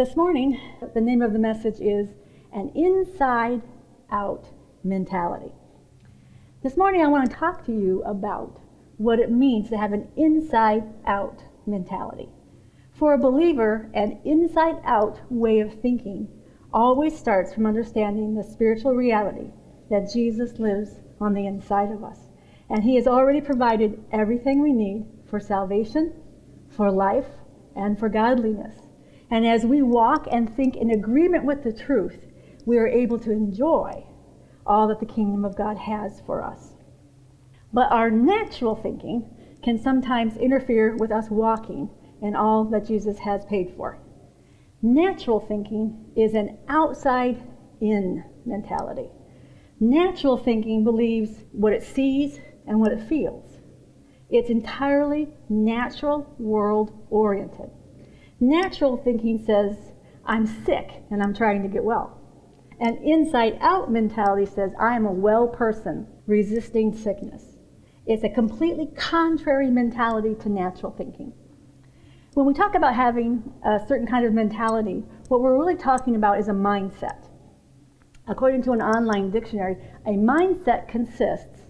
This morning, the name of the message is An Inside Out Mentality. This morning, I want to talk to you about what it means to have an inside out mentality. For a believer, an inside out way of thinking always starts from understanding the spiritual reality that Jesus lives on the inside of us. And He has already provided everything we need for salvation, for life, and for godliness. And as we walk and think in agreement with the truth, we are able to enjoy all that the kingdom of God has for us. But our natural thinking can sometimes interfere with us walking in all that Jesus has paid for. Natural thinking is an outside in mentality. Natural thinking believes what it sees and what it feels. It's entirely natural world oriented. Natural thinking says, I'm sick and I'm trying to get well. An inside out mentality says, I am a well person resisting sickness. It's a completely contrary mentality to natural thinking. When we talk about having a certain kind of mentality, what we're really talking about is a mindset. According to an online dictionary, a mindset consists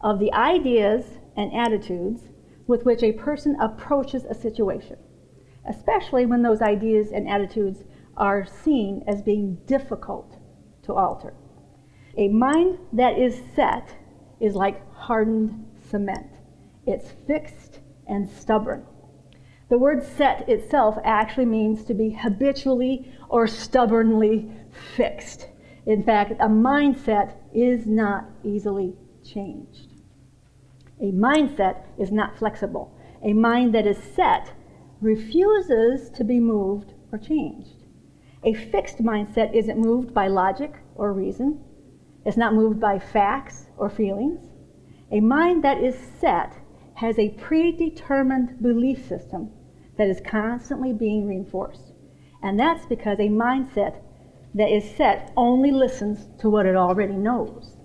of the ideas and attitudes with which a person approaches a situation especially when those ideas and attitudes are seen as being difficult to alter. A mind that is set is like hardened cement, it's fixed and stubborn. The word set itself actually means to be habitually or stubbornly fixed. In fact, a mindset is not easily changed. A mindset is not flexible. A mind that is set refuses to be moved or changed. A fixed mindset isn't moved by logic or reason, it's not moved by facts or feelings. A mind that is set has a predetermined belief system that is constantly being reinforced. And that's because a mindset that is set only listens to what it already knows.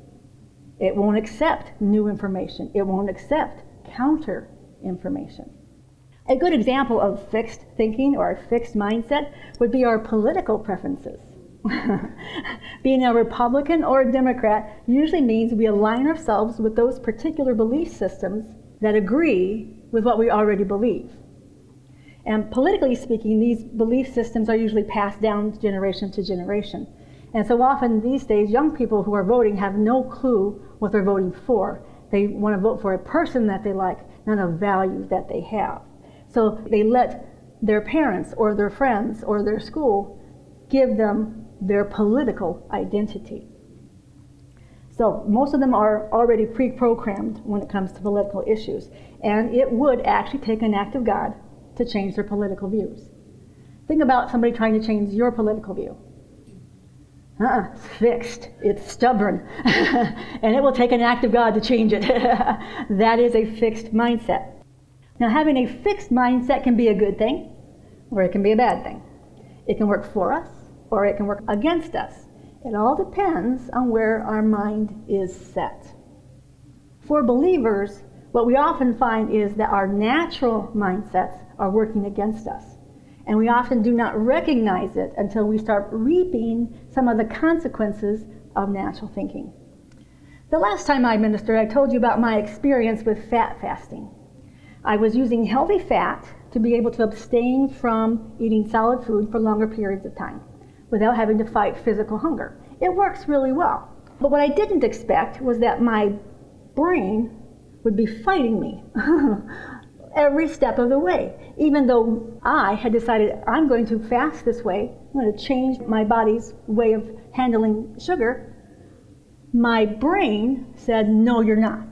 It won't accept new information, it won't accept counter information. A good example of fixed thinking or a fixed mindset would be our political preferences. Being a Republican or a Democrat usually means we align ourselves with those particular belief systems that agree with what we already believe. And politically speaking, these belief systems are usually passed down generation to generation. And so often these days, young people who are voting have no clue what they're voting for. They want to vote for a person that they like, not a value that they have. So they let their parents or their friends or their school give them their political identity. So most of them are already pre programmed when it comes to political issues. And it would actually take an act of God to change their political views. Think about somebody trying to change your political view. Uh-uh, it's fixed. It's stubborn. and it will take an act of God to change it. that is a fixed mindset. Now, having a fixed mindset can be a good thing, or it can be a bad thing. It can work for us, or it can work against us. It all depends on where our mind is set. For believers, what we often find is that our natural mindsets are working against us. And we often do not recognize it until we start reaping some of the consequences of natural thinking. The last time I ministered, I told you about my experience with fat fasting. I was using healthy fat to be able to abstain from eating solid food for longer periods of time without having to fight physical hunger. It works really well. But what I didn't expect was that my brain would be fighting me every step of the way. Even though I had decided I'm going to fast this way, I'm going to change my body's way of handling sugar, my brain said, No, you're not.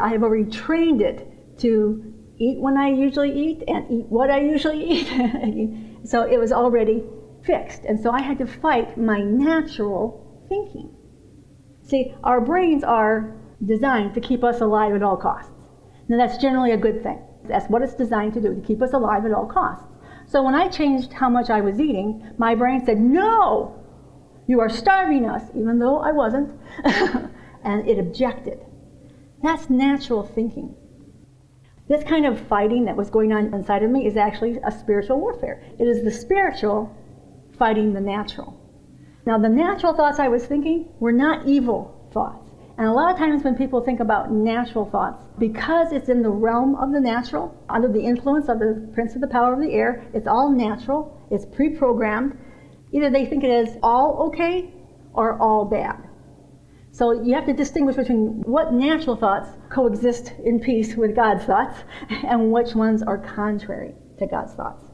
I have already trained it to eat when I usually eat and eat what I usually eat. so it was already fixed. And so I had to fight my natural thinking. See, our brains are designed to keep us alive at all costs. Now, that's generally a good thing. That's what it's designed to do, to keep us alive at all costs. So when I changed how much I was eating, my brain said, No, you are starving us, even though I wasn't. and it objected. That's natural thinking. This kind of fighting that was going on inside of me is actually a spiritual warfare. It is the spiritual fighting the natural. Now, the natural thoughts I was thinking were not evil thoughts. And a lot of times when people think about natural thoughts, because it's in the realm of the natural, under the influence of the prince of the power of the air, it's all natural, it's pre programmed. Either they think it is all okay or all bad. So you have to distinguish between what natural thoughts coexist in peace with God's thoughts and which ones are contrary to God's thoughts.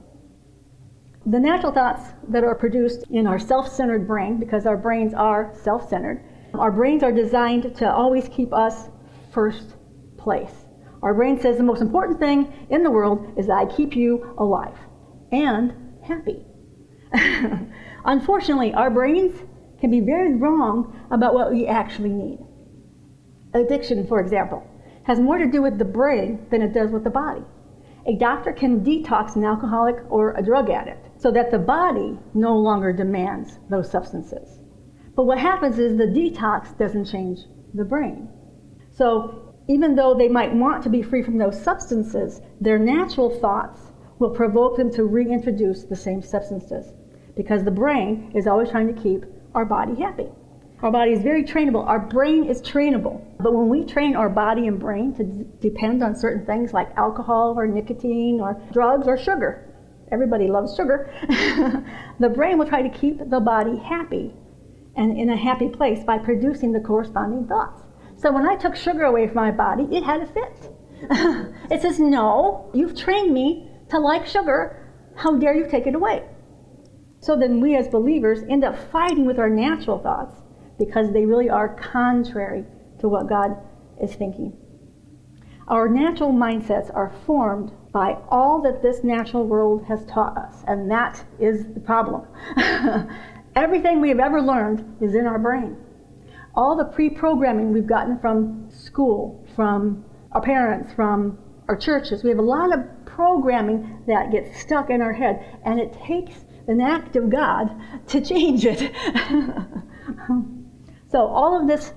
The natural thoughts that are produced in our self centered brain, because our brains are self centered, our brains are designed to always keep us first place. Our brain says the most important thing in the world is that I keep you alive and happy. Unfortunately, our brains can be very wrong about what we actually need. Addiction, for example, has more to do with the brain than it does with the body. A doctor can detox an alcoholic or a drug addict so that the body no longer demands those substances. But what happens is the detox doesn't change the brain. So even though they might want to be free from those substances, their natural thoughts will provoke them to reintroduce the same substances because the brain is always trying to keep our body happy. Our body is very trainable. Our brain is trainable. But when we train our body and brain to d- depend on certain things like alcohol or nicotine or drugs or sugar, everybody loves sugar, the brain will try to keep the body happy and in a happy place by producing the corresponding thoughts. So when I took sugar away from my body, it had a fit. it says, No, you've trained me to like sugar. How dare you take it away? So then we as believers end up fighting with our natural thoughts because they really are contrary to what God is thinking. Our natural mindsets are formed by all that this natural world has taught us, and that is the problem. Everything we have ever learned is in our brain. All the pre programming we've gotten from school, from our parents, from our churches, we have a lot of programming that gets stuck in our head, and it takes an act of God to change it. so, all of this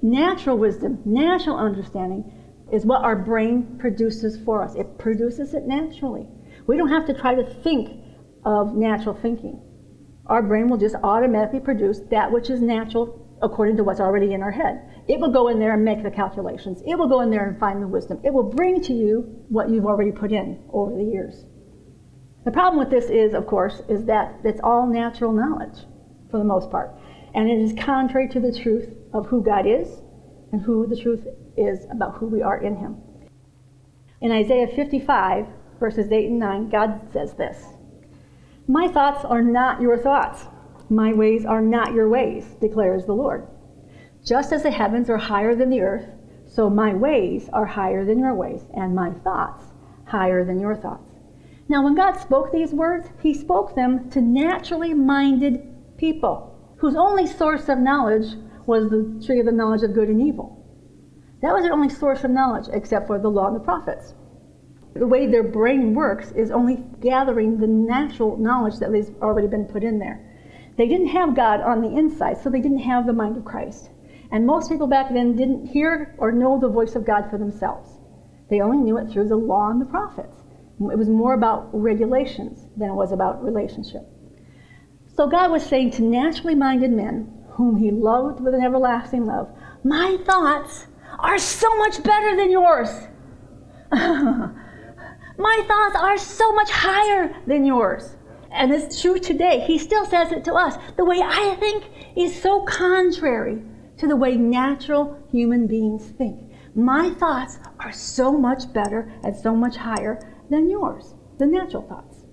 natural wisdom, natural understanding, is what our brain produces for us. It produces it naturally. We don't have to try to think of natural thinking. Our brain will just automatically produce that which is natural according to what's already in our head. It will go in there and make the calculations. It will go in there and find the wisdom. It will bring to you what you've already put in over the years. The problem with this is, of course, is that it's all natural knowledge for the most part. And it is contrary to the truth of who God is and who the truth is about who we are in Him. In Isaiah 55, verses 8 and 9, God says this My thoughts are not your thoughts, my ways are not your ways, declares the Lord. Just as the heavens are higher than the earth, so my ways are higher than your ways, and my thoughts higher than your thoughts. Now, when God spoke these words, He spoke them to naturally minded people whose only source of knowledge was the tree of the knowledge of good and evil. That was their only source of knowledge, except for the law and the prophets. The way their brain works is only gathering the natural knowledge that has already been put in there. They didn't have God on the inside, so they didn't have the mind of Christ. And most people back then didn't hear or know the voice of God for themselves. They only knew it through the law and the prophets. It was more about regulations than it was about relationship. So God was saying to naturally minded men, whom He loved with an everlasting love, My thoughts are so much better than yours. My thoughts are so much higher than yours. And it's true today. He still says it to us. The way I think is so contrary to the way natural human beings think. My thoughts are so much better and so much higher than yours, the natural thoughts.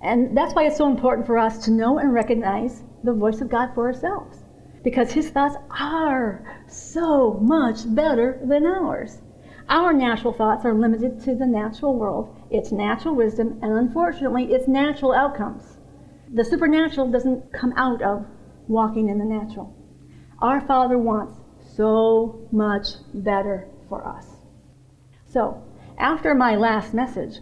And that's why it's so important for us to know and recognize the voice of God for ourselves. Because his thoughts are so much better than ours. Our natural thoughts are limited to the natural world, its natural wisdom, and unfortunately, its natural outcomes. The supernatural doesn't come out of walking in the natural. Our Father wants so much better for us. So, after my last message,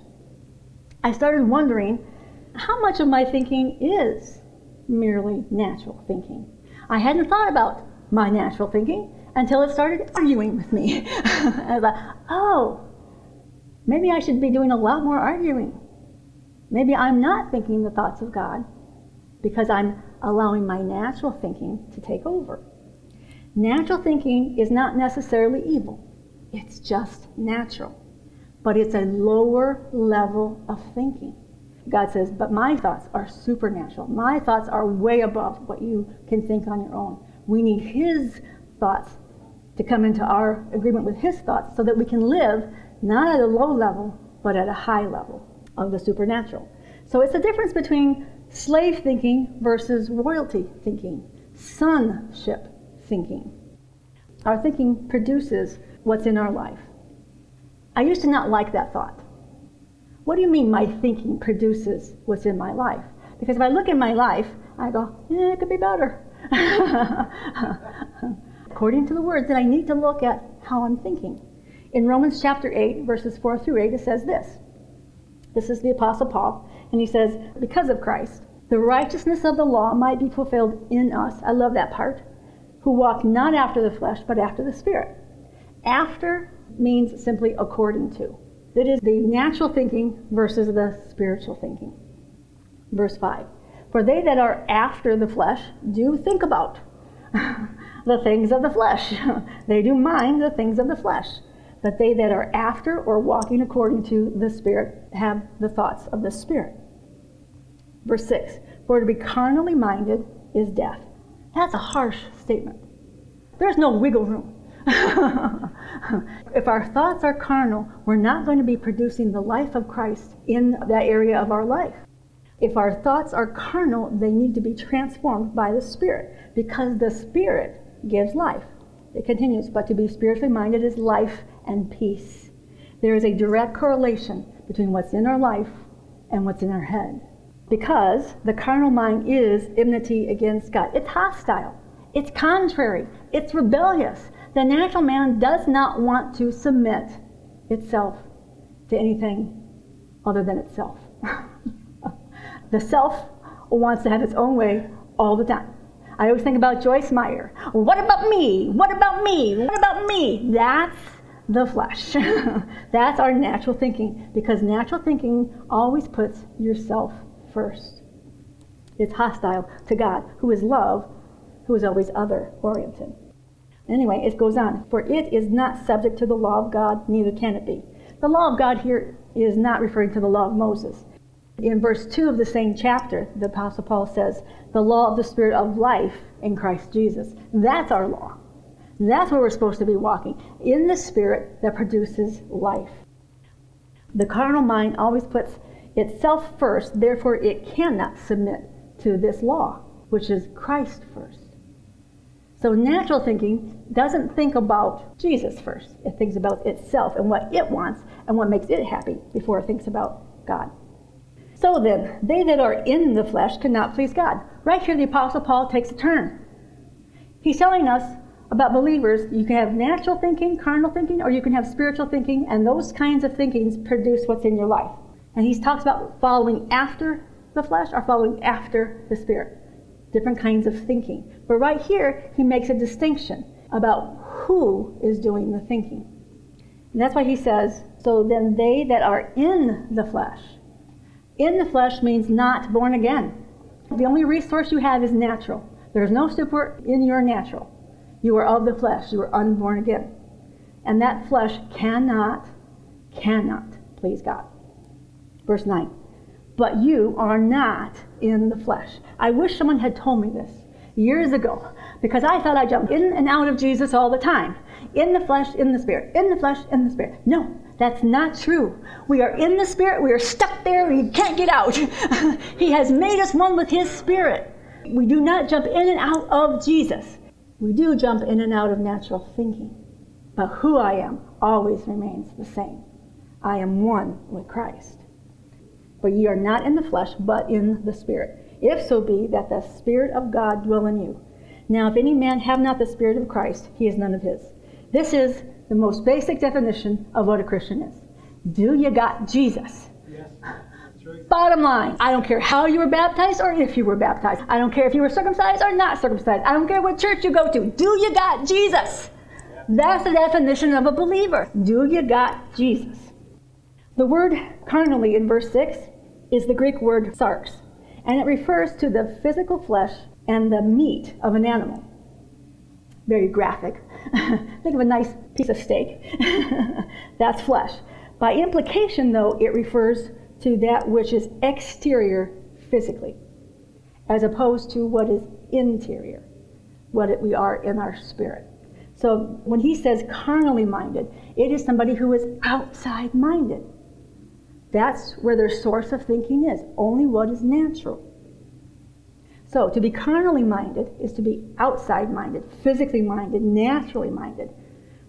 I started wondering how much of my thinking is merely natural thinking. I hadn't thought about my natural thinking until it started arguing with me. I thought, oh, maybe I should be doing a lot more arguing. Maybe I'm not thinking the thoughts of God. because I'm allowing my natural thinking to take over. Natural thinking is not necessarily evil, it's just natural. But it's a lower level of thinking. God says, But my thoughts are supernatural. My thoughts are way above what you can think on your own. We need His thoughts to come into our agreement with His thoughts so that we can live not at a low level, but at a high level of the supernatural. So it's the difference between slave thinking versus royalty thinking, sonship thinking. Our thinking produces what's in our life. I used to not like that thought. What do you mean my thinking produces what's in my life? Because if I look in my life, I go, eh, it could be better. According to the words, then I need to look at how I'm thinking. In Romans chapter 8, verses 4 through 8, it says this. This is the Apostle Paul, and he says, Because of Christ, the righteousness of the law might be fulfilled in us. I love that part. Who walk not after the flesh, but after the Spirit. After means simply according to. That is the natural thinking versus the spiritual thinking. Verse 5 For they that are after the flesh do think about the things of the flesh. they do mind the things of the flesh. But they that are after or walking according to the Spirit have the thoughts of the Spirit. Verse 6 For to be carnally minded is death. That's a harsh statement. There's no wiggle room. if our thoughts are carnal, we're not going to be producing the life of Christ in that area of our life. If our thoughts are carnal, they need to be transformed by the Spirit because the Spirit gives life. It continues, but to be spiritually minded is life and peace. There is a direct correlation between what's in our life and what's in our head. Because the carnal mind is enmity against God. It's hostile. It's contrary. It's rebellious the natural man does not want to submit itself to anything other than itself. the self wants to have its own way all the time. I always think about Joyce Meyer. What about me? What about me? What about me? That's the flesh. That's our natural thinking because natural thinking always puts yourself first. It's hostile to God, who is love, who is always other oriented. Anyway, it goes on. For it is not subject to the law of God, neither can it be. The law of God here is not referring to the law of Moses. In verse 2 of the same chapter, the Apostle Paul says, the law of the Spirit of life in Christ Jesus. That's our law. That's where we're supposed to be walking, in the Spirit that produces life. The carnal mind always puts itself first, therefore, it cannot submit to this law, which is Christ first. So natural thinking doesn't think about Jesus first. It thinks about itself and what it wants and what makes it happy before it thinks about God. So then, they that are in the flesh cannot please God. Right here, the Apostle Paul takes a turn. He's telling us about believers you can have natural thinking, carnal thinking, or you can have spiritual thinking, and those kinds of thinkings produce what's in your life. And he talks about following after the flesh or following after the spirit different kinds of thinking. But right here, he makes a distinction about who is doing the thinking. And that's why he says, So then they that are in the flesh. In the flesh means not born again. The only resource you have is natural. There's no super in your natural. You are of the flesh. You are unborn again. And that flesh cannot, cannot please God. Verse 9 but you are not in the flesh. I wish someone had told me this years ago because I thought I jumped in and out of Jesus all the time. In the flesh, in the spirit, in the flesh, in the spirit. No, that's not true. We are in the spirit, we are stuck there, we can't get out. he has made us one with his spirit. We do not jump in and out of Jesus. We do jump in and out of natural thinking. But who I am always remains the same. I am one with Christ. For ye are not in the flesh, but in the Spirit. If so be that the Spirit of God dwell in you. Now, if any man have not the Spirit of Christ, he is none of his. This is the most basic definition of what a Christian is. Do you got Jesus? Yes. Right. Bottom line, I don't care how you were baptized or if you were baptized. I don't care if you were circumcised or not circumcised. I don't care what church you go to. Do you got Jesus? That's the definition of a believer. Do you got Jesus? The word carnally in verse 6 is the Greek word sarx. And it refers to the physical flesh and the meat of an animal. Very graphic. Think of a nice piece of steak. That's flesh. By implication, though, it refers to that which is exterior physically, as opposed to what is interior, what it, we are in our spirit. So when he says carnally minded, it is somebody who is outside minded. That's where their source of thinking is, only what is natural. So to be carnally minded is to be outside minded, physically minded, naturally minded.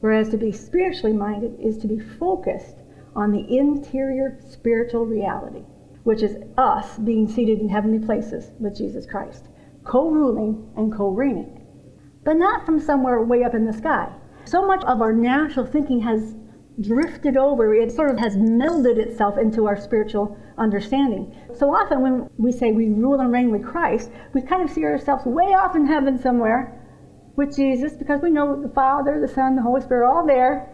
Whereas to be spiritually minded is to be focused on the interior spiritual reality, which is us being seated in heavenly places with Jesus Christ, co ruling and co reigning. But not from somewhere way up in the sky. So much of our natural thinking has drifted over, it sort of has melded itself into our spiritual understanding. So often when we say we rule and reign with Christ, we kind of see ourselves way off in heaven somewhere with Jesus because we know the Father, the Son, the Holy Spirit are all there.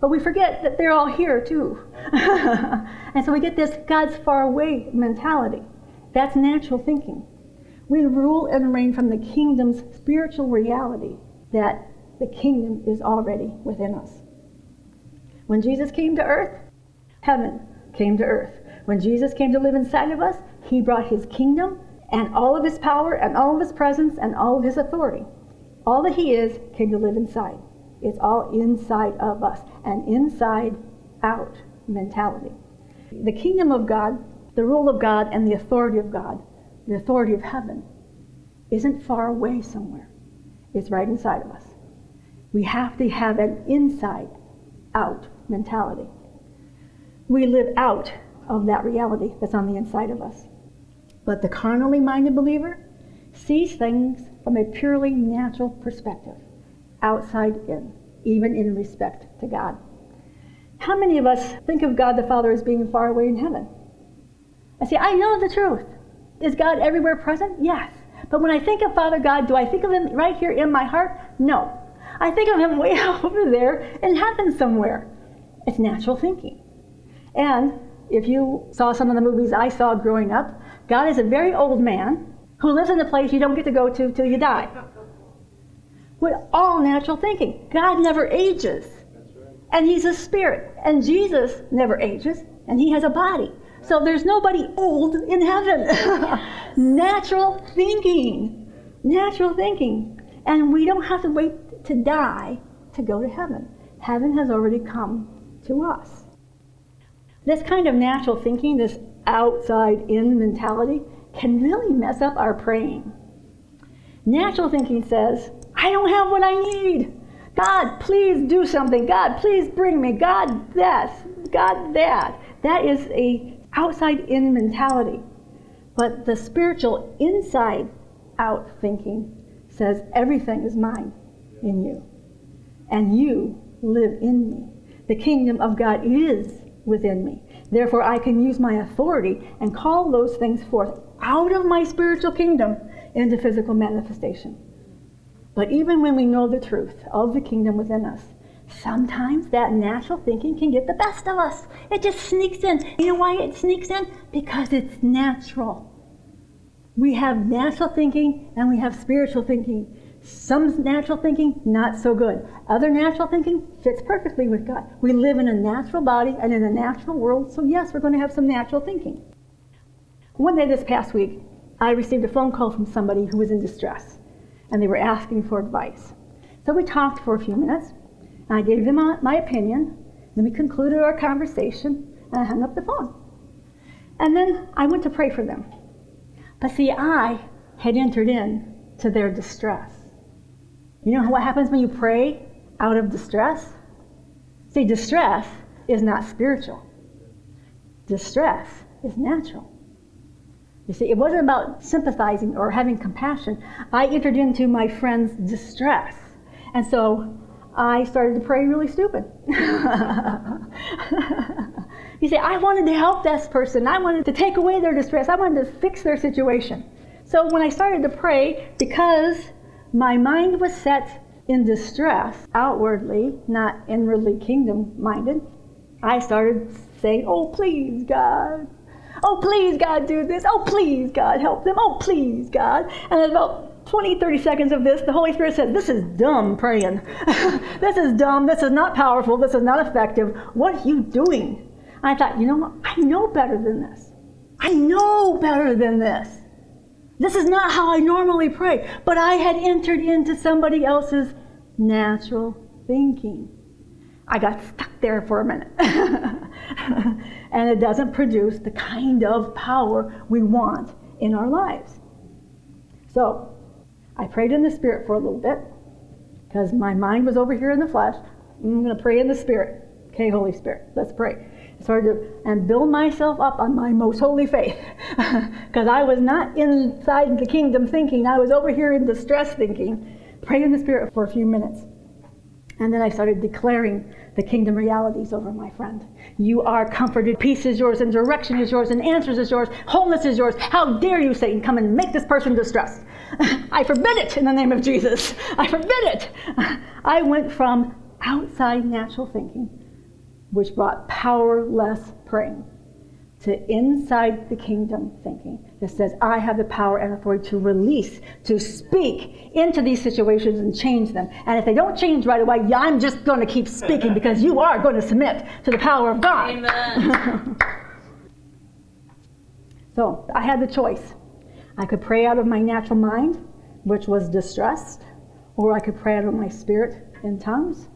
But we forget that they're all here too. and so we get this God's far away mentality. That's natural thinking. We rule and reign from the kingdom's spiritual reality that the kingdom is already within us. When Jesus came to earth, heaven came to earth. When Jesus came to live inside of us, he brought his kingdom and all of his power and all of his presence and all of his authority. All that he is came to live inside. It's all inside of us, an inside out mentality. The kingdom of God, the rule of God, and the authority of God, the authority of heaven, isn't far away somewhere. It's right inside of us. We have to have an inside out mentality. We live out of that reality that's on the inside of us. But the carnally minded believer sees things from a purely natural perspective outside in, even in respect to God. How many of us think of God the Father as being far away in heaven? I say, I know the truth. Is God everywhere present? Yes. But when I think of Father God, do I think of Him right here in my heart? No. I think of Him way over there in heaven somewhere. It's natural thinking. And if you saw some of the movies I saw growing up, God is a very old man who lives in a place you don't get to go to till you die with all natural thinking. God never ages. And he's a spirit. And Jesus never ages, and he has a body. So there's nobody old in heaven. natural thinking. Natural thinking. And we don't have to wait to die to go to heaven. Heaven has already come to us. This kind of natural thinking, this outside in mentality, can really mess up our praying. Natural thinking says, I don't have what I need. God, please do something. God, please bring me. God, this. God, that. That is a outside in mentality. But the spiritual inside out thinking says everything is mine in you. And you live in me. The kingdom of God is within me. Therefore, I can use my authority and call those things forth out of my spiritual kingdom into physical manifestation. But even when we know the truth of the kingdom within us, sometimes that natural thinking can get the best of us. It just sneaks in. You know why it sneaks in? Because it's natural. We have natural thinking and we have spiritual thinking. Some natural thinking, not so good. Other natural thinking fits perfectly with God. We live in a natural body and in a natural world, so yes, we're going to have some natural thinking. One day this past week, I received a phone call from somebody who was in distress and they were asking for advice. So we talked for a few minutes, and I gave them my opinion. Then we concluded our conversation, and I hung up the phone. And then I went to pray for them. But see, I had entered in to their distress. You know what happens when you pray out of distress? See, distress is not spiritual. Distress is natural. You see, it wasn't about sympathizing or having compassion. I entered into my friend's distress. And so I started to pray really stupid. you see, I wanted to help this person. I wanted to take away their distress. I wanted to fix their situation. So when I started to pray, because my mind was set in distress outwardly, not inwardly kingdom minded, I started saying, Oh, please, God, Oh, please, God, do this. Oh, please, God, help them. Oh, please, God. And about 20, 30 seconds of this, the Holy Spirit said, This is dumb praying. this is dumb. This is not powerful. This is not effective. What are you doing? I thought, you know what? I know better than this. I know better than this. This is not how I normally pray. But I had entered into somebody else's natural thinking. I got stuck there for a minute. and it doesn't produce the kind of power we want in our lives. So I prayed in the Spirit for a little bit because my mind was over here in the flesh. I'm going to pray in the Spirit. Okay, Holy Spirit, let's pray. Started to and build myself up on my most holy faith because I was not inside the kingdom thinking. I was over here in distress thinking. Pray in the Spirit for a few minutes. And then I started declaring the kingdom realities over my friend. You are comforted. Peace is yours, and direction is yours, and answers is yours. Wholeness is yours. How dare you, Satan, come and make this person distressed? I forbid it in the name of Jesus. I forbid it. I went from outside natural thinking, which brought powerless praying, to inside the kingdom thinking that says, I have the power and authority to release, to speak into these situations and change them. And if they don't change right away, yeah, I'm just going to keep speaking because you are going to submit to the power of God. Amen. so I had the choice. I could pray out of my natural mind, which was distressed, or I could pray out of my spirit in tongues,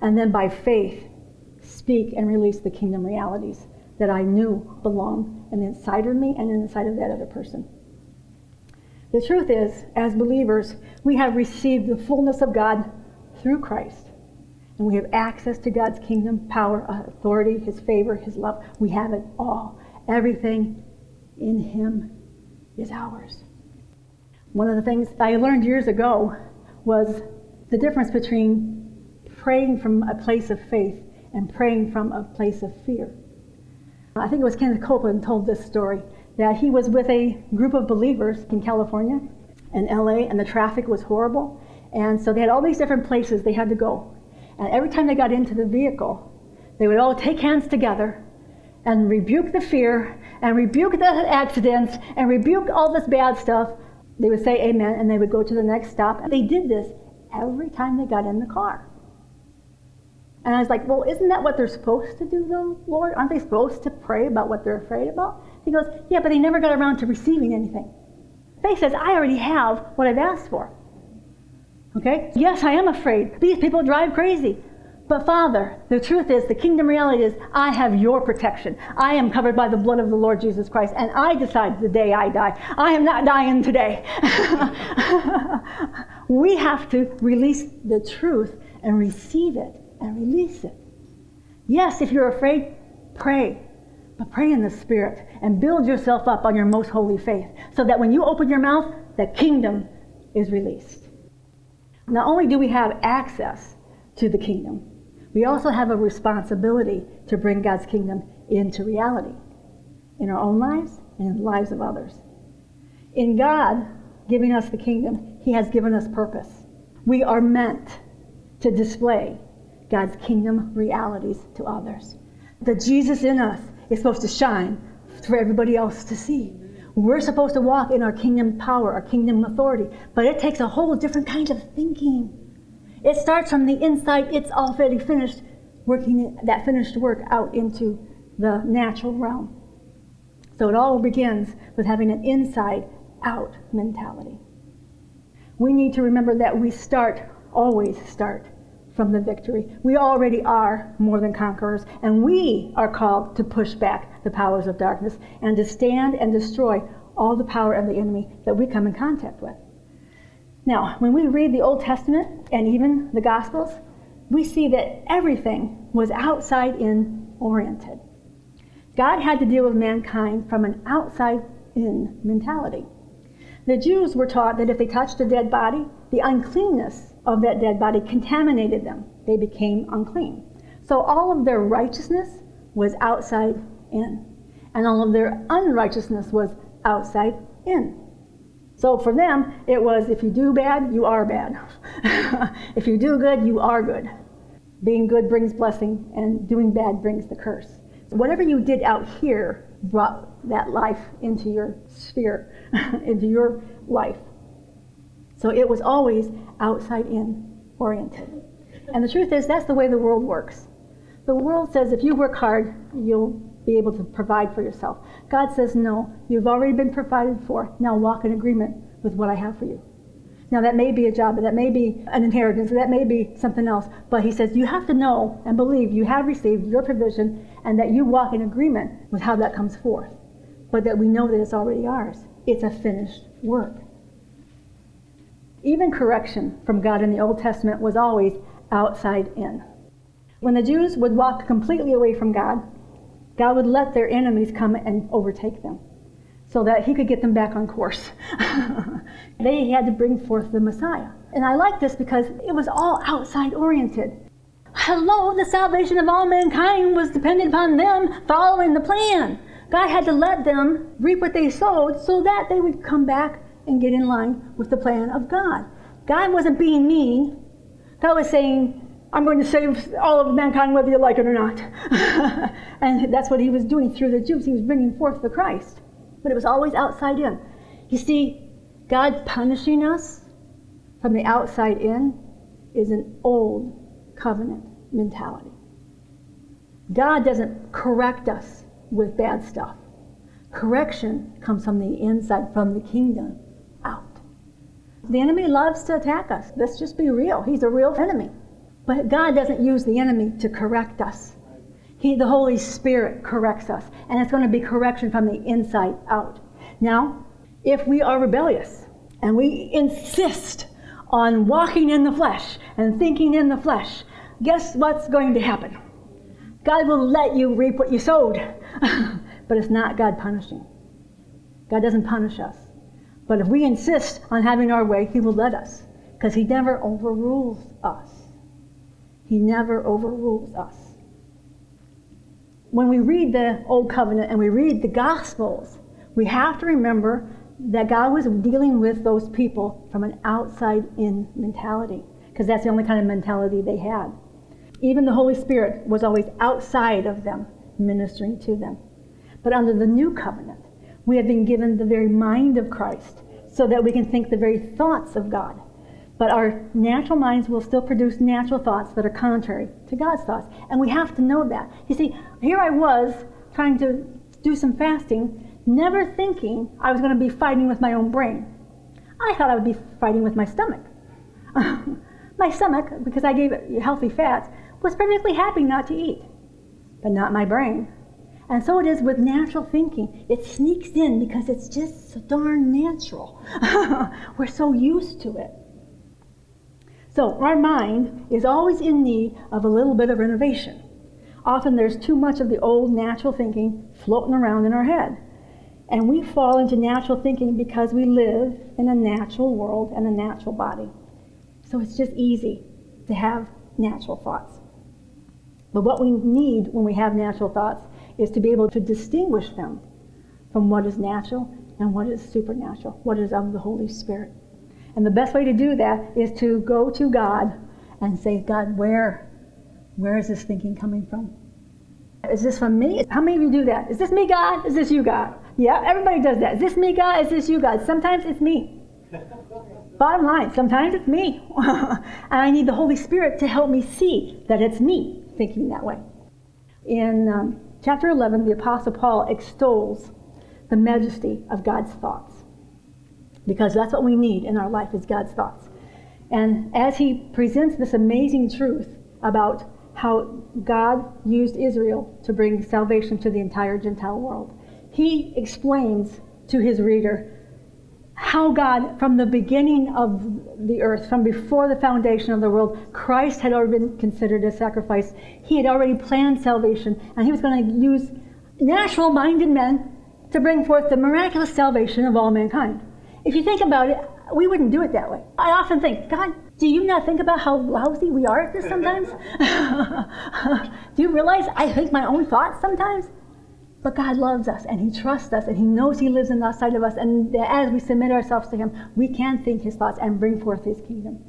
and then by faith speak and release the kingdom realities that I knew belonged inside of me and inside of that other person. The truth is, as believers, we have received the fullness of God through Christ. And we have access to God's kingdom, power, authority, His favor, His love. We have it all. Everything in Him is ours. One of the things I learned years ago was the difference between praying from a place of faith and praying from a place of fear. Uh, I think it was Kenneth Copeland told this story that he was with a group of believers in California and LA, and the traffic was horrible. And so they had all these different places they had to go. And every time they got into the vehicle, they would all take hands together and rebuke the fear and rebuke the accidents and rebuke all this bad stuff. They would say amen and they would go to the next stop. And they did this every time they got in the car. And I was like, well, isn't that what they're supposed to do, though, Lord? Aren't they supposed to pray about what they're afraid about? He goes, yeah, but they never got around to receiving anything. Faith says, I already have what I've asked for. Okay? Yes, I am afraid. These people drive crazy. But Father, the truth is, the kingdom reality is, I have your protection. I am covered by the blood of the Lord Jesus Christ, and I decide the day I die. I am not dying today. we have to release the truth and receive it and release it. Yes, if you're afraid, pray. But pray in the Spirit and build yourself up on your most holy faith so that when you open your mouth, the kingdom is released. Not only do we have access to the kingdom, we also have a responsibility to bring God's kingdom into reality in our own lives and in the lives of others. In God giving us the kingdom, He has given us purpose. We are meant to display God's kingdom realities to others. The Jesus in us is supposed to shine for everybody else to see. We're supposed to walk in our kingdom power, our kingdom authority, but it takes a whole different kind of thinking. It starts from the inside, it's already finished, working that finished work out into the natural realm. So it all begins with having an inside out mentality. We need to remember that we start, always start, from the victory. We already are more than conquerors, and we are called to push back the powers of darkness and to stand and destroy all the power of the enemy that we come in contact with. Now, when we read the Old Testament and even the Gospels, we see that everything was outside in oriented. God had to deal with mankind from an outside in mentality. The Jews were taught that if they touched a dead body, the uncleanness of that dead body contaminated them. They became unclean. So all of their righteousness was outside in, and all of their unrighteousness was outside in. So for them, it was if you do bad, you are bad. if you do good, you are good. Being good brings blessing, and doing bad brings the curse. So Whatever you did out here brought that life into your sphere, into your life. So it was always outside in oriented. And the truth is, that's the way the world works. The world says if you work hard, you'll be able to provide for yourself. God says, no, you've already been provided for. Now walk in agreement with what I have for you. Now, that may be a job, that may be an inheritance, that may be something else. But he says you have to know and believe you have received your provision and that you walk in agreement with how that comes forth. But that we know that it's already ours. It's a finished work. Even correction from God in the Old Testament was always outside in. When the Jews would walk completely away from God, God would let their enemies come and overtake them so that he could get them back on course. they had to bring forth the Messiah. And I like this because it was all outside oriented. Hello, the salvation of all mankind was dependent upon them following the plan. God had to let them reap what they sowed so that they would come back and get in line with the plan of God. God wasn't being mean. God was saying, I'm going to save all of mankind whether you like it or not. and that's what he was doing through the Jews. He was bringing forth the Christ but it was always outside in. You see, God punishing us from the outside in is an old covenant mentality. God doesn't correct us with bad stuff. Correction comes from the inside, from the kingdom. The enemy loves to attack us. Let's just be real. He's a real enemy. But God doesn't use the enemy to correct us. He, the Holy Spirit corrects us, and it's going to be correction from the inside out. Now, if we are rebellious and we insist on walking in the flesh and thinking in the flesh, guess what's going to happen? God will let you reap what you sowed, but it's not God punishing. God doesn't punish us. But if we insist on having our way, He will let us because He never overrules us. He never overrules us when we read the Old Covenant and we read the Gospels, we have to remember that God was dealing with those people from an outside in mentality, because that's the only kind of mentality they had. Even the Holy Spirit was always outside of them, ministering to them. But under the new covenant, we have been given the very mind of Christ so that we can think the very thoughts of God. But our natural minds will still produce natural thoughts that are contrary to God's thoughts. And we have to know that. You see, here I was trying to do some fasting, never thinking I was going to be fighting with my own brain. I thought I would be fighting with my stomach. my stomach, because I gave it healthy fats, was perfectly happy not to eat, but not my brain. And so it is with natural thinking. It sneaks in because it's just so darn natural. We're so used to it. So our mind is always in need of a little bit of renovation. Often there's too much of the old natural thinking floating around in our head. And we fall into natural thinking because we live in a natural world and a natural body. So it's just easy to have natural thoughts. But what we need when we have natural thoughts is to be able to distinguish them from what is natural and what is supernatural, what is of the Holy Spirit. And the best way to do that is to go to God and say, God, where, where is this thinking coming from? Is this from me? How many of you do that? Is this me, God? Is this you, God? Yeah, everybody does that. Is this me, God? Is this you, God? Sometimes it's me. Bottom line, sometimes it's me. and I need the Holy Spirit to help me see that it's me thinking that way. In um, chapter 11, the Apostle Paul extols the majesty of God's thoughts because that's what we need in our life is God's thoughts. And as he presents this amazing truth about how God used Israel to bring salvation to the entire Gentile world, he explains to his reader how God, from the beginning of the earth, from before the foundation of the world, Christ had already been considered a sacrifice. He had already planned salvation, and he was going to use natural minded men to bring forth the miraculous salvation of all mankind. If you think about it, we wouldn't do it that way. I often think, God, do you not think about how lousy we are at this sometimes? do you realize I think my own thoughts sometimes? But God loves us and He trusts us and He knows He lives inside of us. And as we submit ourselves to Him, we can think His thoughts and bring forth His kingdom.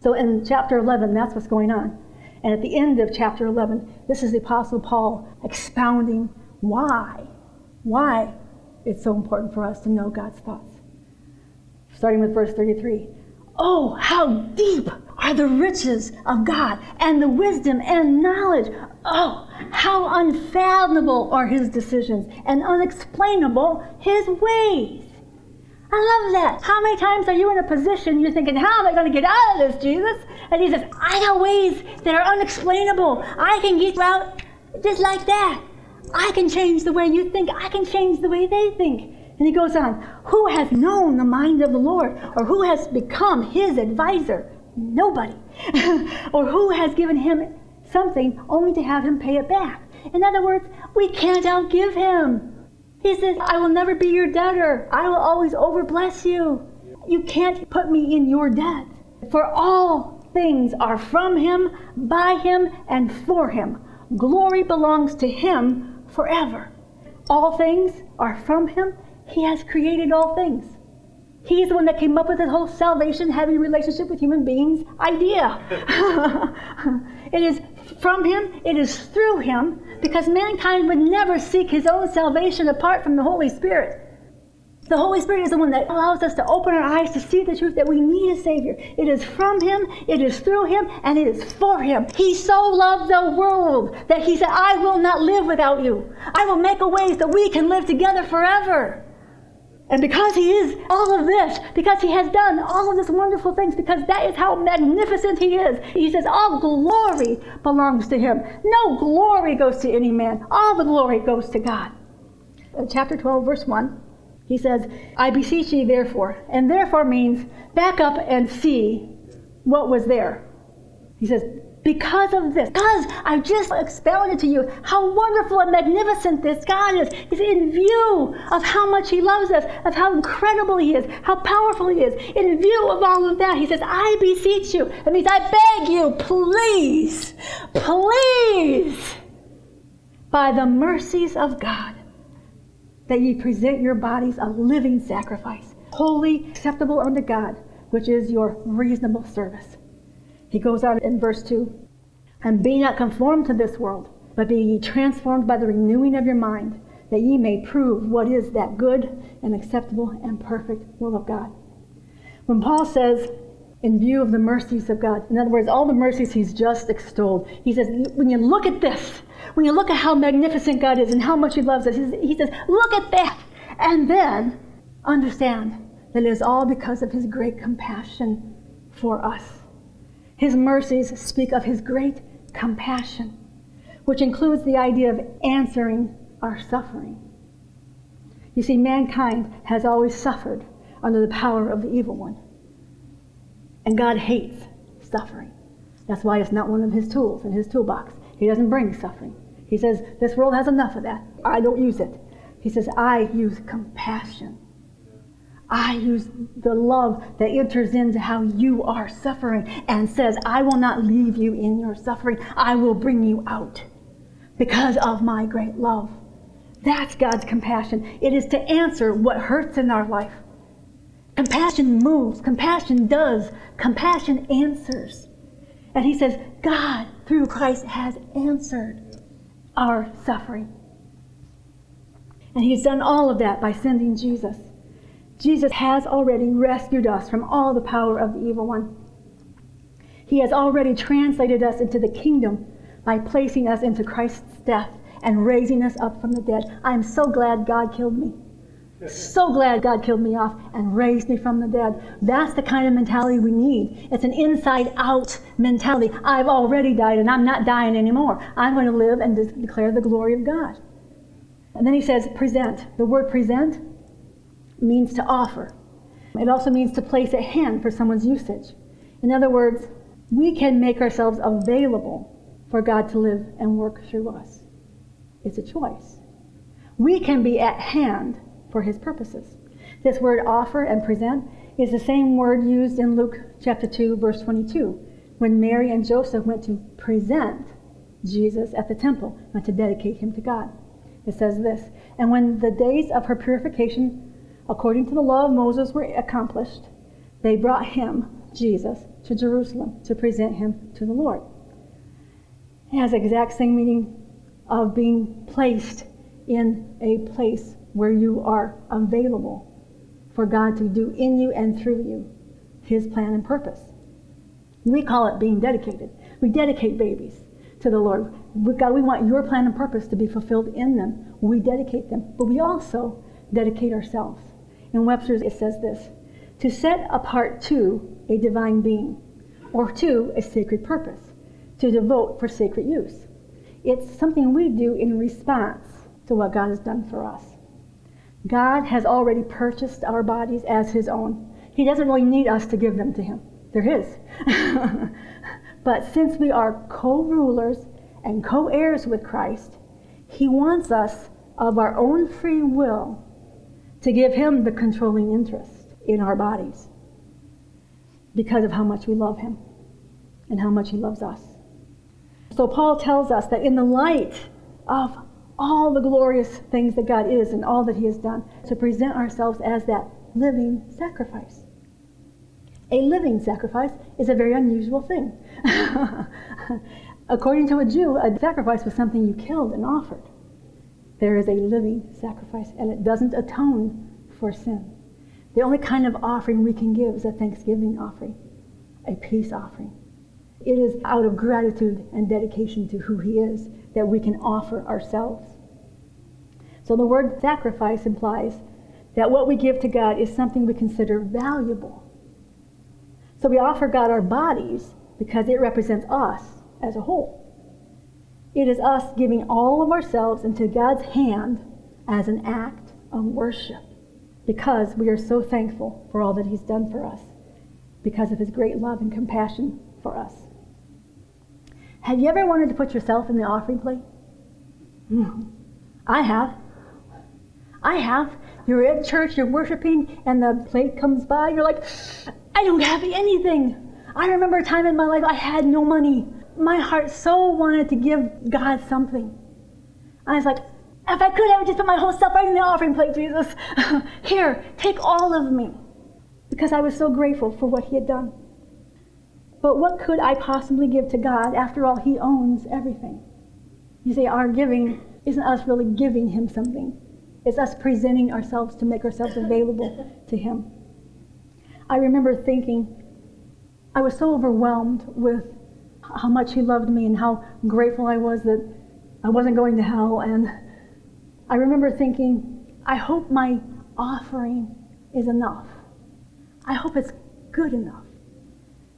So in chapter 11, that's what's going on. And at the end of chapter 11, this is the Apostle Paul expounding why why it's so important for us to know God's thoughts. Starting with verse 33. Oh, how deep are the riches of God and the wisdom and knowledge. Oh, how unfathomable are his decisions and unexplainable his ways. I love that. How many times are you in a position you're thinking, How am I going to get out of this, Jesus? And he says, I got ways that are unexplainable. I can get out just like that. I can change the way you think. I can change the way they think. And he goes on, Who has known the mind of the Lord? Or who has become his advisor? Nobody. or who has given him something only to have him pay it back? In other words, we can't outgive him. He says, I will never be your debtor. I will always overbless you. You can't put me in your debt. For all things are from him, by him, and for him. Glory belongs to him forever. All things are from him. He has created all things. He's the one that came up with this whole salvation, having relationship with human beings idea. it is from him, it is through him, because mankind would never seek his own salvation apart from the Holy Spirit. The Holy Spirit is the one that allows us to open our eyes to see the truth that we need a Savior. It is from Him, it is through Him, and it is for Him. He so loved the world that He said, I will not live without you. I will make a way that we can live together forever. And because he is all of this, because he has done all of these wonderful things, because that is how magnificent he is, he says, All glory belongs to him. No glory goes to any man, all the glory goes to God. Chapter 12, verse 1, he says, I beseech ye therefore. And therefore means back up and see what was there. He says, because of this, because I've just expounded to you how wonderful and magnificent this God is, is in view of how much He loves us, of how incredible He is, how powerful He is. In view of all of that, He says, I beseech you. That means I beg you, please, please, by the mercies of God, that ye present your bodies a living sacrifice, holy, acceptable unto God, which is your reasonable service. He goes on in verse 2 And be not conformed to this world, but be ye transformed by the renewing of your mind, that ye may prove what is that good and acceptable and perfect will of God. When Paul says, in view of the mercies of God, in other words, all the mercies he's just extolled, he says, when you look at this, when you look at how magnificent God is and how much he loves us, he says, look at that, and then understand that it is all because of his great compassion for us. His mercies speak of his great compassion, which includes the idea of answering our suffering. You see, mankind has always suffered under the power of the evil one. And God hates suffering. That's why it's not one of his tools in his toolbox. He doesn't bring suffering. He says, This world has enough of that. I don't use it. He says, I use compassion. I use the love that enters into how you are suffering and says, I will not leave you in your suffering. I will bring you out because of my great love. That's God's compassion. It is to answer what hurts in our life. Compassion moves, compassion does, compassion answers. And he says, God, through Christ, has answered our suffering. And he's done all of that by sending Jesus. Jesus has already rescued us from all the power of the evil one. He has already translated us into the kingdom by placing us into Christ's death and raising us up from the dead. I'm so glad God killed me. So glad God killed me off and raised me from the dead. That's the kind of mentality we need. It's an inside out mentality. I've already died and I'm not dying anymore. I'm going to live and declare the glory of God. And then he says, present. The word present means to offer. It also means to place a hand for someone's usage. In other words, we can make ourselves available for God to live and work through us. It's a choice. We can be at hand for his purposes. This word offer and present is the same word used in Luke chapter 2 verse 22 when Mary and Joseph went to present Jesus at the temple and to dedicate him to God. It says this, and when the days of her purification according to the law of Moses, were accomplished, they brought him, Jesus, to Jerusalem to present him to the Lord. It has the exact same meaning of being placed in a place where you are available for God to do in you and through you his plan and purpose. We call it being dedicated. We dedicate babies to the Lord. God, we want your plan and purpose to be fulfilled in them. We dedicate them, but we also dedicate ourselves. In Webster's, it says this to set apart to a divine being or to a sacred purpose, to devote for sacred use. It's something we do in response to what God has done for us. God has already purchased our bodies as His own. He doesn't really need us to give them to Him, they're His. but since we are co rulers and co heirs with Christ, He wants us, of our own free will, to give Him the controlling interest in our bodies because of how much we love Him and how much He loves us. So Paul tells us that in the light of all the glorious things that God is and all that He has done, to present ourselves as that living sacrifice. A living sacrifice is a very unusual thing. According to a Jew, a sacrifice was something you killed and offered. There is a living sacrifice, and it doesn't atone for sin. The only kind of offering we can give is a thanksgiving offering, a peace offering. It is out of gratitude and dedication to who He is that we can offer ourselves. So the word sacrifice implies that what we give to God is something we consider valuable. So we offer God our bodies because it represents us as a whole. It is us giving all of ourselves into God's hand as an act of worship because we are so thankful for all that He's done for us, because of His great love and compassion for us. Have you ever wanted to put yourself in the offering plate? Mm. I have. I have. You're at church, you're worshiping, and the plate comes by, you're like, I don't have anything. I remember a time in my life I had no money. My heart so wanted to give God something. I was like, if I could, I would just put my whole self right in the offering plate, Jesus. Here, take all of me. Because I was so grateful for what He had done. But what could I possibly give to God? After all, He owns everything. You see, our giving isn't us really giving Him something, it's us presenting ourselves to make ourselves available to Him. I remember thinking, I was so overwhelmed with how much He loved me and how grateful I was that I wasn't going to hell. And I remember thinking, I hope my offering is enough. I hope it's good enough.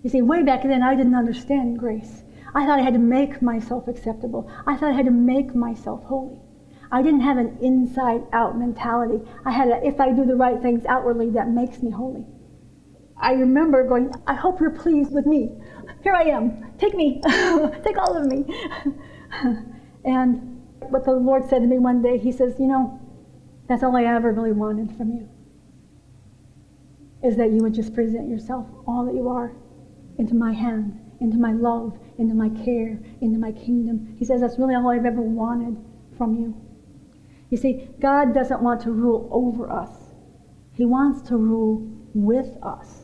You see, way back then, I didn't understand grace. I thought I had to make myself acceptable. I thought I had to make myself holy. I didn't have an inside out mentality. I had a, if I do the right things outwardly, that makes me holy. I remember going, I hope you're pleased with me. Here I am. Take me. Take all of me. and what the Lord said to me one day, He says, You know, that's all I ever really wanted from you. Is that you would just present yourself, all that you are, into my hand, into my love, into my care, into my kingdom. He says, That's really all I've ever wanted from you. You see, God doesn't want to rule over us, He wants to rule with us.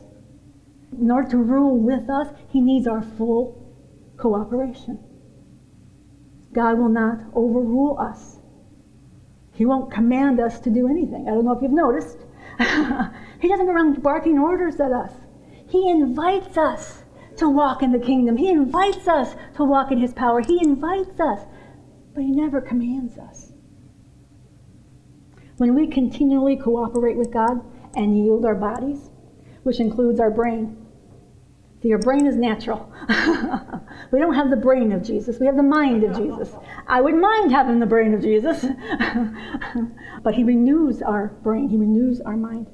In order to rule with us, He needs our full cooperation. God will not overrule us. He won't command us to do anything. I don't know if you've noticed. he doesn't go around barking orders at us. He invites us to walk in the kingdom. He invites us to walk in His power. He invites us, but He never commands us. When we continually cooperate with God and yield our bodies, which includes our brain, see, our brain is natural. we don't have the brain of Jesus, we have the mind of Jesus. I would mind having the brain of Jesus, but He renews our brain, He renews our mind.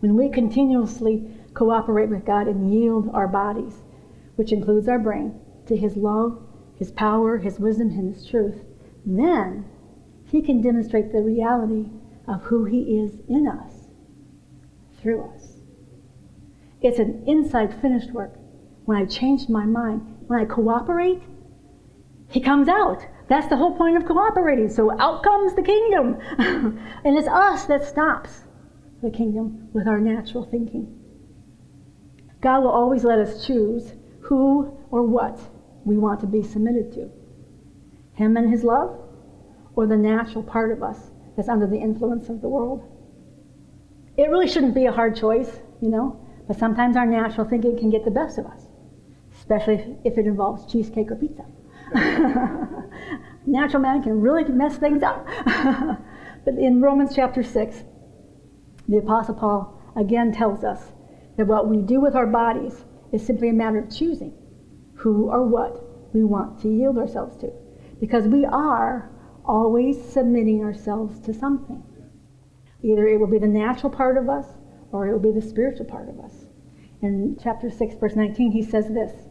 When we continuously cooperate with God and yield our bodies, which includes our brain, to His love, His power, His wisdom, and His truth, then He can demonstrate the reality of who He is in us through us. It's an inside finished work. When I change my mind, when I cooperate, He comes out. That's the whole point of cooperating. So out comes the kingdom. and it's us that stops the kingdom with our natural thinking. God will always let us choose who or what we want to be submitted to Him and His love, or the natural part of us that's under the influence of the world. It really shouldn't be a hard choice, you know, but sometimes our natural thinking can get the best of us, especially if it involves cheesecake or pizza. natural man can really mess things up. but in Romans chapter 6, the Apostle Paul again tells us that what we do with our bodies is simply a matter of choosing who or what we want to yield ourselves to. Because we are always submitting ourselves to something. Either it will be the natural part of us or it will be the spiritual part of us. In chapter 6, verse 19, he says this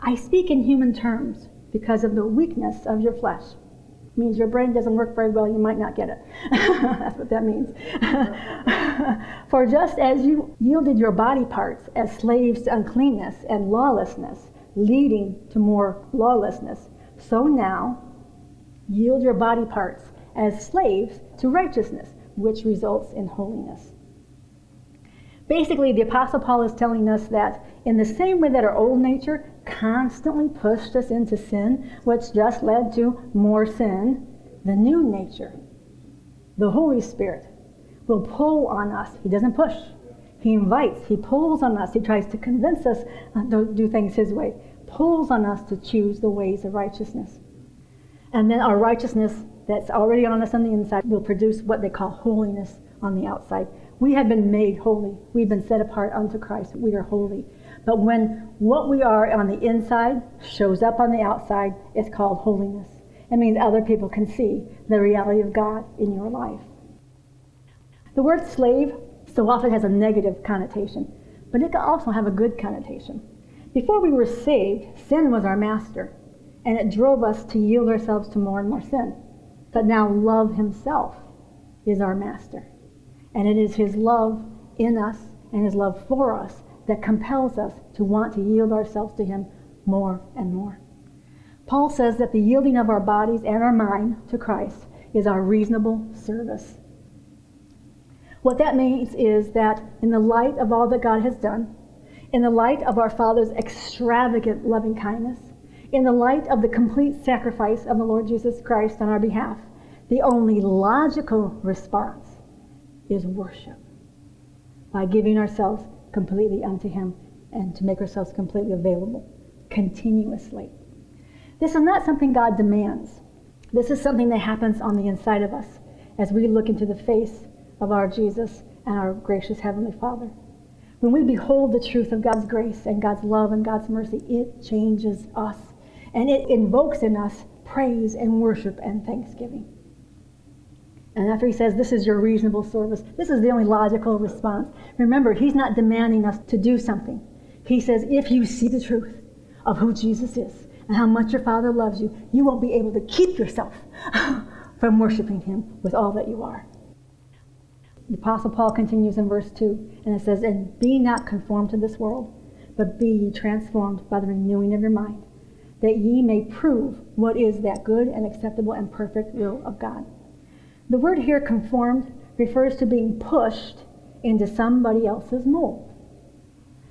I speak in human terms because of the weakness of your flesh. It means your brain doesn't work very well, you might not get it. That's what that means. For just as you yielded your body parts as slaves to uncleanness and lawlessness, leading to more lawlessness, so now yield your body parts as slaves to righteousness, which results in holiness. Basically, the Apostle Paul is telling us that in the same way that our old nature constantly pushed us into sin, which just led to more sin, the new nature, the Holy Spirit, will pull on us. He doesn't push, He invites, He pulls on us, He tries to convince us uh, to do things His way, pulls on us to choose the ways of righteousness. And then our righteousness that's already on us on the inside will produce what they call holiness on the outside. We have been made holy. We've been set apart unto Christ. We are holy. But when what we are on the inside shows up on the outside, it's called holiness. It means other people can see the reality of God in your life. The word slave so often has a negative connotation, but it can also have a good connotation. Before we were saved, sin was our master, and it drove us to yield ourselves to more and more sin. But now love himself is our master. And it is his love in us and his love for us that compels us to want to yield ourselves to him more and more. Paul says that the yielding of our bodies and our mind to Christ is our reasonable service. What that means is that in the light of all that God has done, in the light of our Father's extravagant loving kindness, in the light of the complete sacrifice of the Lord Jesus Christ on our behalf, the only logical response is worship by giving ourselves completely unto Him and to make ourselves completely available continuously. This is not something God demands. This is something that happens on the inside of us as we look into the face of our Jesus and our gracious Heavenly Father. When we behold the truth of God's grace and God's love and God's mercy, it changes us and it invokes in us praise and worship and thanksgiving. And after he says, This is your reasonable service, this is the only logical response. Remember, he's not demanding us to do something. He says, If you see the truth of who Jesus is and how much your Father loves you, you won't be able to keep yourself from worshiping him with all that you are. The Apostle Paul continues in verse 2, and it says, And be not conformed to this world, but be ye transformed by the renewing of your mind, that ye may prove what is that good and acceptable and perfect will of God. The word here, conformed, refers to being pushed into somebody else's mold.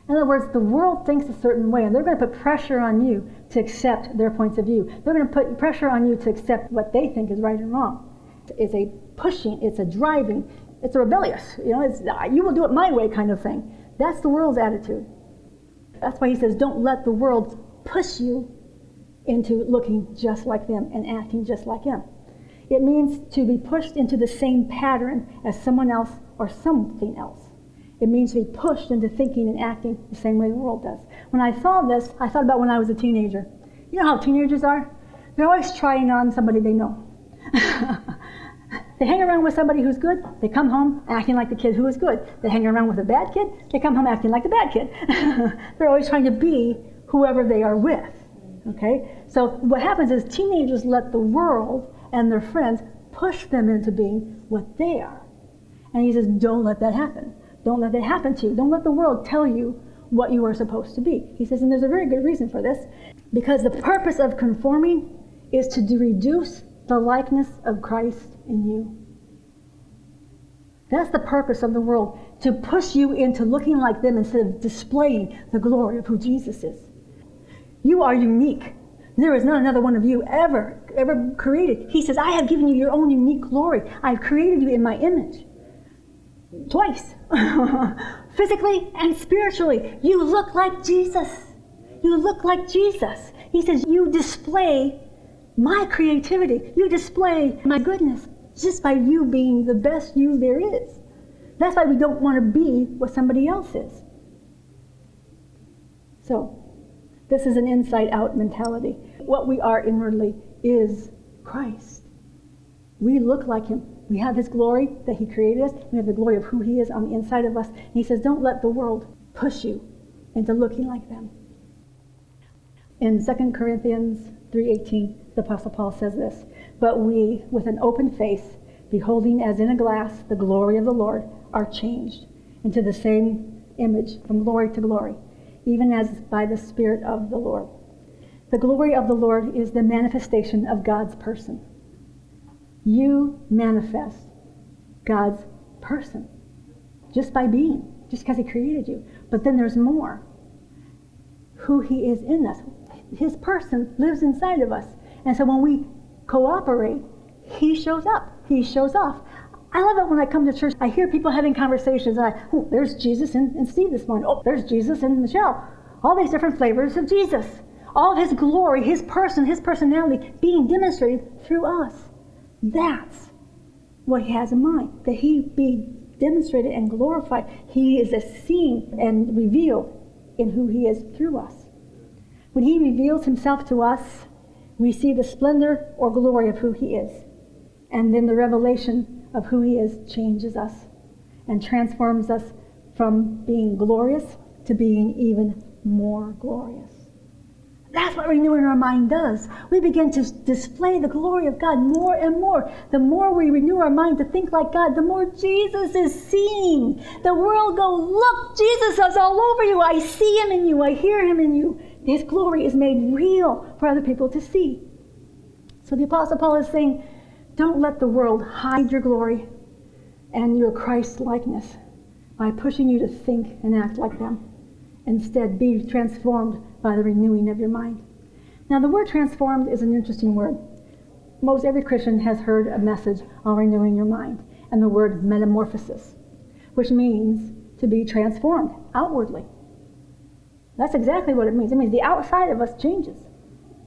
In other words, the world thinks a certain way, and they're going to put pressure on you to accept their points of view. They're going to put pressure on you to accept what they think is right and wrong. It's a pushing, it's a driving, it's a rebellious, you know, it's ah, you will do it my way kind of thing. That's the world's attitude. That's why he says, don't let the world push you into looking just like them and acting just like them. It means to be pushed into the same pattern as someone else or something else. It means to be pushed into thinking and acting the same way the world does. When I saw this, I thought about when I was a teenager. You know how teenagers are? They're always trying on somebody they know. They hang around with somebody who's good, they come home acting like the kid who is good. They hang around with a bad kid, they come home acting like the bad kid. They're always trying to be whoever they are with. Okay? So what happens is teenagers let the world and their friends push them into being what they are. And he says, don't let that happen. Don't let that happen to you. Don't let the world tell you what you are supposed to be. He says, and there's a very good reason for this, because the purpose of conforming is to reduce the likeness of Christ in you. That's the purpose of the world, to push you into looking like them instead of displaying the glory of who Jesus is. You are unique. There is not another one of you ever, ever created. He says, I have given you your own unique glory. I've created you in my image. Twice. Physically and spiritually. You look like Jesus. You look like Jesus. He says, You display my creativity. You display my goodness just by you being the best you there is. That's why we don't want to be what somebody else is. So, this is an inside out mentality. What we are inwardly is Christ. We look like Him. We have His glory that He created us. We have the glory of who He is on the inside of us. And He says, Don't let the world push you into looking like them. In 2 Corinthians 3:18, the apostle Paul says this, "But we with an open face, beholding as in a glass the glory of the Lord, are changed into the same image from glory to glory, even as by the spirit of the Lord." The glory of the Lord is the manifestation of God's person. You manifest God's person just by being, just because He created you. But then there's more. Who He is in us, his person lives inside of us. And so when we cooperate, he shows up. He shows off. I love it when I come to church. I hear people having conversations. And I, oh, there's Jesus and, and Steve this morning. Oh, there's Jesus and Michelle. All these different flavors of Jesus. All of his glory, his person, his personality being demonstrated through us. That's what he has in mind. That he be demonstrated and glorified. He is seen and revealed in who he is through us. When he reveals himself to us, we see the splendor or glory of who he is. And then the revelation of who he is changes us and transforms us from being glorious to being even more glorious. That's what renewing our mind does. We begin to display the glory of God more and more. The more we renew our mind to think like God, the more Jesus is seen. The world goes, Look, Jesus is all over you. I see him in you. I hear him in you. His glory is made real for other people to see. So the Apostle Paul is saying, don't let the world hide your glory and your Christ likeness by pushing you to think and act like them. Instead, be transformed by the renewing of your mind. Now, the word transformed is an interesting word. Most every Christian has heard a message on renewing your mind and the word metamorphosis, which means to be transformed outwardly. That's exactly what it means. It means the outside of us changes.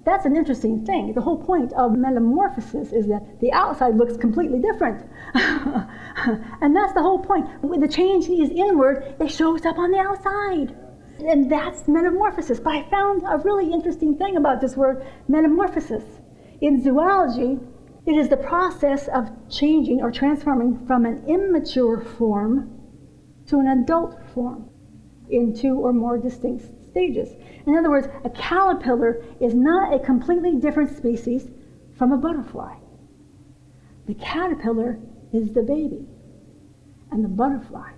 That's an interesting thing. The whole point of metamorphosis is that the outside looks completely different. and that's the whole point. When the change is inward, it shows up on the outside. And that's metamorphosis. But I found a really interesting thing about this word metamorphosis. In zoology, it is the process of changing or transforming from an immature form to an adult form in two or more distinct stages. In other words, a caterpillar is not a completely different species from a butterfly. The caterpillar is the baby, and the butterfly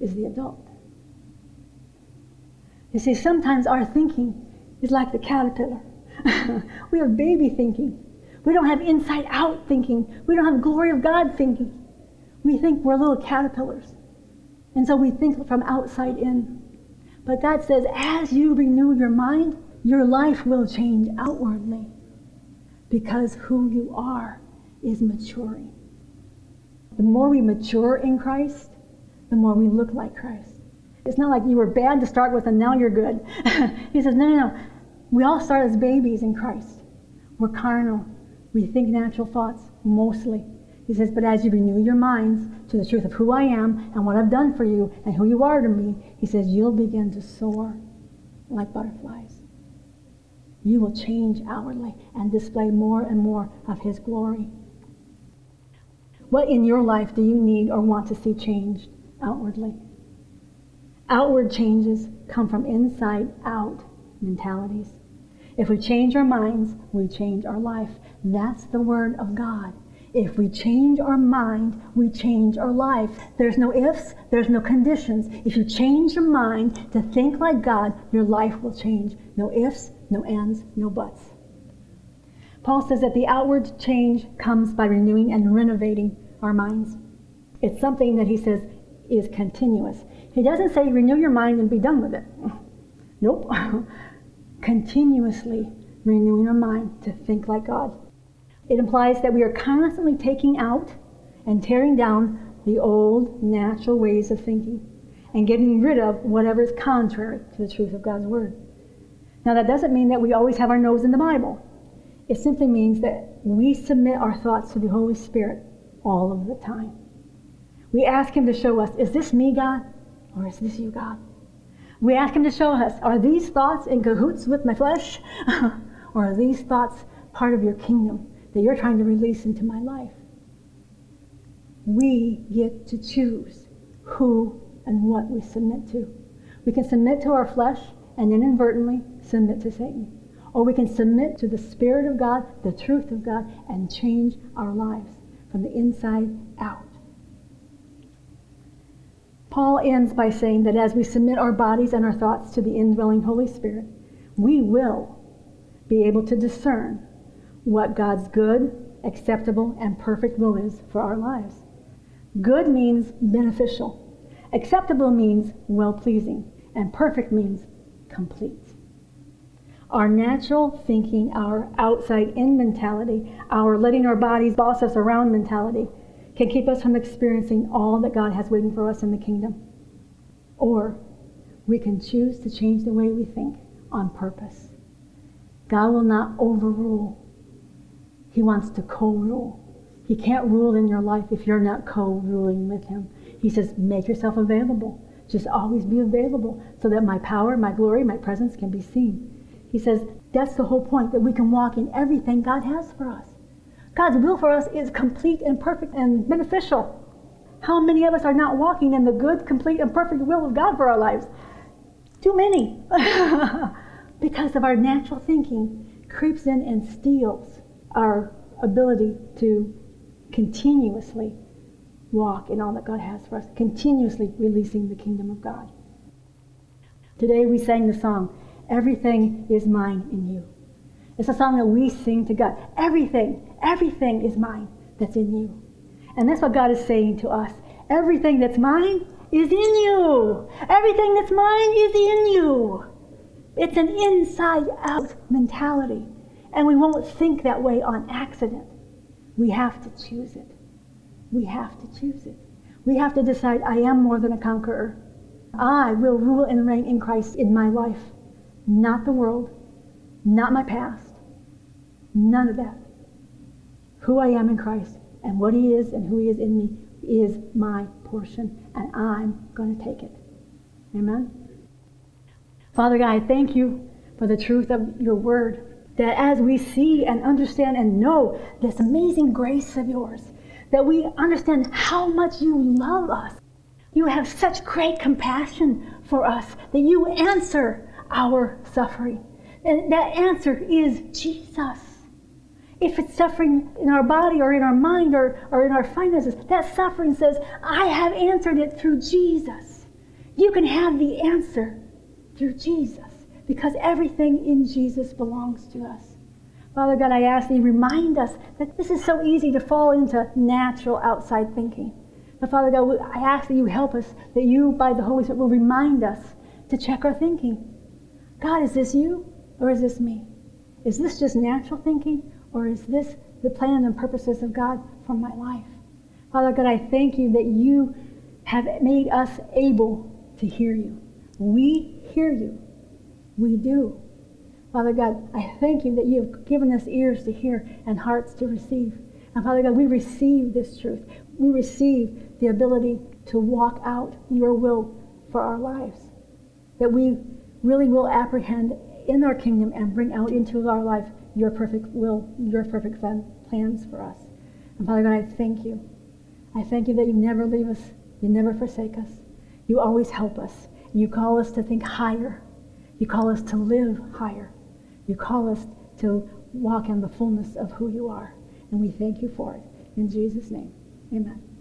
is the adult. You see, sometimes our thinking is like the caterpillar. we have baby thinking. We don't have inside out thinking. We don't have glory of God thinking. We think we're little caterpillars. And so we think from outside in. But God says, as you renew your mind, your life will change outwardly because who you are is maturing. The more we mature in Christ, the more we look like Christ. It's not like you were bad to start with and now you're good. he says, no, no, no. We all start as babies in Christ. We're carnal. We think natural thoughts mostly. He says, But as you renew your minds to the truth of who I am and what I've done for you and who you are to me, he says, you'll begin to soar like butterflies. You will change outwardly and display more and more of his glory. What in your life do you need or want to see changed outwardly? Outward changes come from inside out mentalities. If we change our minds, we change our life. That's the word of God. If we change our mind, we change our life. There's no ifs, there's no conditions. If you change your mind to think like God, your life will change. No ifs, no ands, no buts. Paul says that the outward change comes by renewing and renovating our minds. It's something that he says is continuous. He doesn't say renew your mind and be done with it. Nope. Continuously renewing our mind to think like God. It implies that we are constantly taking out and tearing down the old natural ways of thinking and getting rid of whatever is contrary to the truth of God's Word. Now, that doesn't mean that we always have our nose in the Bible. It simply means that we submit our thoughts to the Holy Spirit all of the time. We ask Him to show us, is this me, God? Or is this you, God? We ask Him to show us, are these thoughts in cahoots with my flesh? or are these thoughts part of your kingdom that you're trying to release into my life? We get to choose who and what we submit to. We can submit to our flesh and inadvertently submit to Satan. Or we can submit to the Spirit of God, the truth of God, and change our lives from the inside out. Paul ends by saying that as we submit our bodies and our thoughts to the indwelling Holy Spirit, we will be able to discern what God's good, acceptable, and perfect will is for our lives. Good means beneficial. Acceptable means well pleasing. And perfect means complete. Our natural thinking, our outside in mentality, our letting our bodies boss us around mentality can keep us from experiencing all that God has waiting for us in the kingdom. Or we can choose to change the way we think on purpose. God will not overrule, He wants to co rule. He can't rule in your life if you're not co ruling with Him. He says, make yourself available. Just always be available so that my power, my glory, my presence can be seen. He says that's the whole point, that we can walk in everything God has for us. God's will for us is complete and perfect and beneficial. How many of us are not walking in the good, complete, and perfect will of God for our lives? Too many. because of our natural thinking creeps in and steals our ability to continuously walk in all that God has for us, continuously releasing the kingdom of God. Today we sang the song, Everything is mine in you. It's a song that we sing to God. Everything, everything is mine that's in you. And that's what God is saying to us. Everything that's mine is in you. Everything that's mine is in you. It's an inside out mentality. And we won't think that way on accident. We have to choose it. We have to choose it. We have to decide I am more than a conqueror. I will rule and reign in Christ in my life not the world, not my past, none of that. Who I am in Christ and what He is and who He is in me is my portion, and I'm going to take it. Amen? Father God, I thank you for the truth of your word. That as we see and understand and know this amazing grace of yours, that we understand how much you love us. You have such great compassion for us that you answer our suffering. And that answer is Jesus. If it's suffering in our body or in our mind or, or in our finances, that suffering says, I have answered it through Jesus. You can have the answer through Jesus because everything in Jesus belongs to us. Father God, I ask that you remind us that this is so easy to fall into natural outside thinking. But Father God, I ask that you help us, that you, by the Holy Spirit, will remind us to check our thinking. God, is this you or is this me? Is this just natural thinking or is this the plan and purposes of God for my life? Father God, I thank you that you have made us able to hear you. We hear you. We do. Father God, I thank you that you have given us ears to hear and hearts to receive. And Father God, we receive this truth. We receive the ability to walk out your will for our lives. That we really will apprehend in our kingdom and bring out into our life your perfect will, your perfect plans for us. And Father God, I thank you. I thank you that you never leave us, you never forsake us. You always help us. You call us to think higher. You call us to live higher. You call us to walk in the fullness of who you are. And we thank you for it. In Jesus' name, amen.